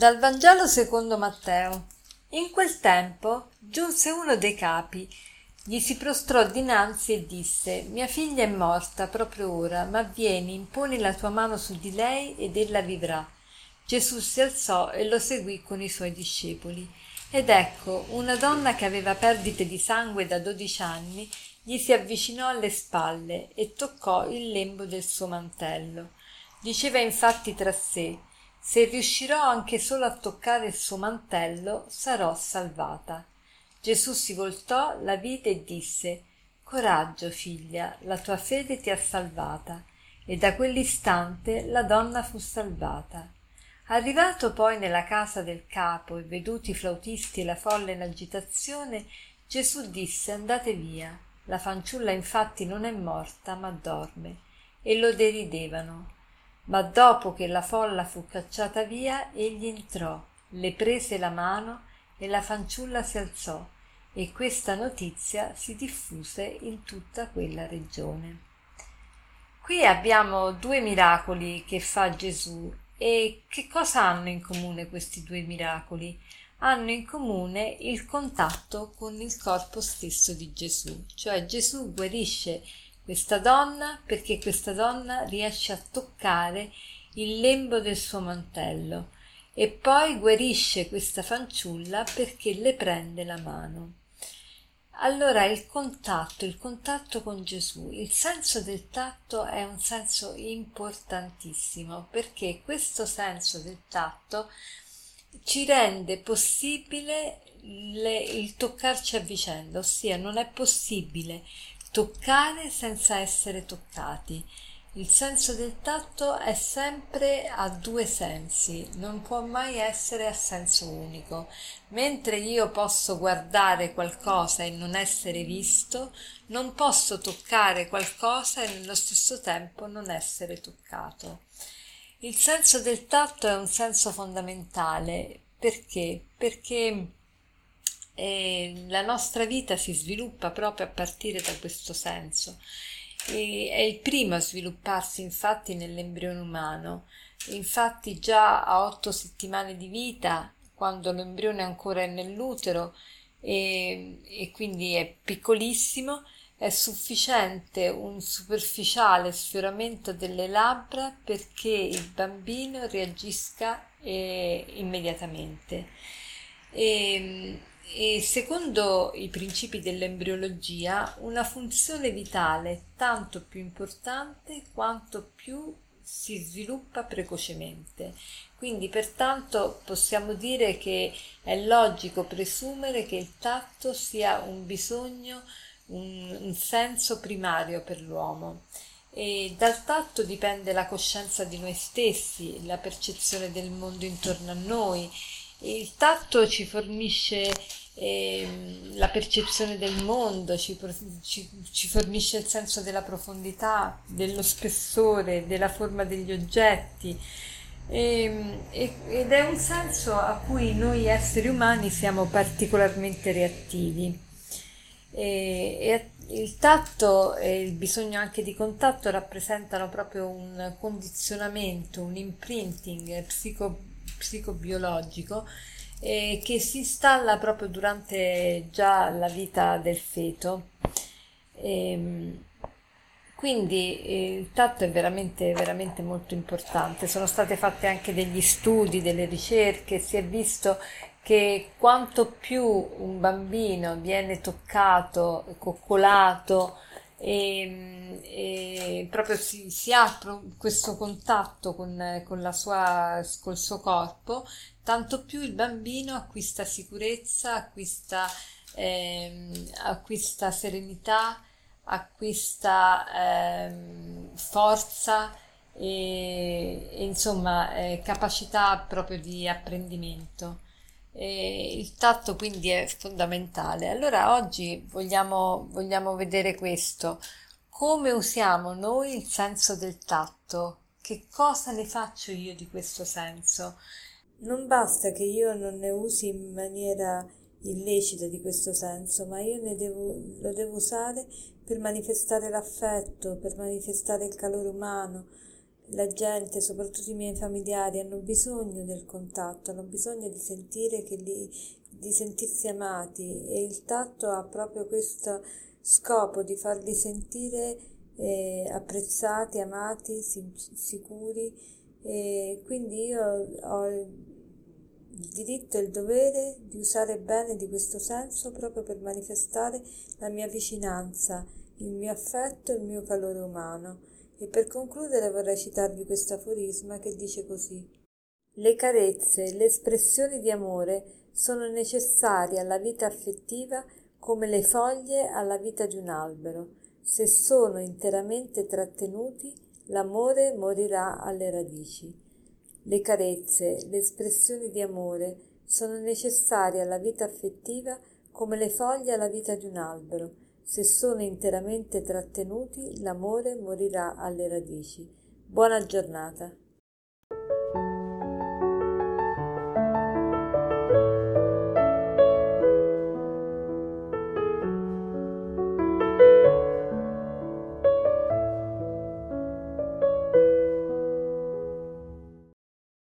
Dal Vangelo secondo Matteo. In quel tempo giunse uno dei capi, gli si prostrò dinanzi e disse Mia figlia è morta proprio ora, ma vieni, imponi la tua mano su di lei ed ella vivrà. Gesù si alzò e lo seguì con i suoi discepoli. Ed ecco, una donna che aveva perdite di sangue da dodici anni gli si avvicinò alle spalle e toccò il lembo del suo mantello. Diceva infatti tra sé se riuscirò anche solo a toccare il suo mantello, sarò salvata. Gesù si voltò, la vide e disse Coraggio, figlia, la tua fede ti ha salvata. E da quell'istante la donna fu salvata. Arrivato poi nella casa del capo e veduti i flautisti e la folla in agitazione, Gesù disse Andate via. La fanciulla infatti non è morta, ma dorme. E lo deridevano ma dopo che la folla fu cacciata via egli entrò le prese la mano e la fanciulla si alzò e questa notizia si diffuse in tutta quella regione. Qui abbiamo due miracoli che fa gesù e che cosa hanno in comune questi due miracoli? Hanno in comune il contatto con il corpo stesso di Gesù, cioè Gesù guarisce questa donna perché questa donna riesce a toccare il lembo del suo mantello e poi guarisce questa fanciulla perché le prende la mano. Allora il contatto, il contatto con Gesù, il senso del tatto è un senso importantissimo perché questo senso del tatto ci rende possibile le, il toccarci a vicenda, ossia non è possibile toccare senza essere toccati. Il senso del tatto è sempre a due sensi, non può mai essere a senso unico. Mentre io posso guardare qualcosa e non essere visto, non posso toccare qualcosa e nello stesso tempo non essere toccato. Il senso del tatto è un senso fondamentale perché? Perché e la nostra vita si sviluppa proprio a partire da questo senso. E è il primo a svilupparsi infatti nell'embrione umano. Infatti già a otto settimane di vita, quando l'embrione ancora è nell'utero e, e quindi è piccolissimo, è sufficiente un superficiale sfioramento delle labbra perché il bambino reagisca eh, immediatamente. E, e secondo i principi dell'embriologia una funzione vitale tanto più importante quanto più si sviluppa precocemente. Quindi pertanto possiamo dire che è logico presumere che il tatto sia un bisogno, un, un senso primario per l'uomo. E dal tatto dipende la coscienza di noi stessi, la percezione del mondo intorno a noi. Il tatto ci fornisce Ehm, la percezione del mondo, ci, ci, ci, fornisce il senso della profondità, dello spessore, della forma degli oggetti ehm, ed è un senso a cui noi esseri umani siamo particolarmente reattivi. E il tatto e il bisogno anche di contatto rappresentano proprio un condizionamento, un imprinting psico, psicobiologico eh, che si installa proprio durante già la vita del feto. E, ehm, quindi eh, il tatto è veramente, veramente molto importante. Sono state fatte anche degli studi, delle ricerche, si è visto che quanto più un bambino viene toccato, coccolato, e, e proprio si, si, ha questo contatto con, con la sua, col suo corpo, tanto più il bambino acquista sicurezza, acquista, ehm, acquista serenità, acquista ehm, forza e, e insomma eh, capacità proprio di apprendimento. E il tatto quindi è fondamentale. Allora oggi vogliamo, vogliamo vedere questo. Come usiamo noi il senso del tatto? Che cosa ne faccio io di questo senso? Non basta che io non ne usi in maniera illecita di questo senso, ma io devo, lo devo usare per manifestare l'affetto, per manifestare il calore umano, la gente, soprattutto i miei familiari, hanno bisogno del contatto, hanno bisogno di sentire che li, di sentirsi amati e il tatto ha proprio questo scopo di farli sentire eh, apprezzati, amati, sicuri e quindi io ho il diritto e il dovere di usare bene di questo senso proprio per manifestare la mia vicinanza, il mio affetto e il mio calore umano. E per concludere vorrei citarvi questo aforisma che dice così. Le carezze, le espressioni di amore sono necessarie alla vita affettiva come le foglie alla vita di un albero. Se sono interamente trattenuti, l'amore morirà alle radici. Le carezze, le espressioni di amore sono necessarie alla vita affettiva come le foglie alla vita di un albero. Se sono interamente trattenuti, l'amore morirà alle radici. Buona giornata.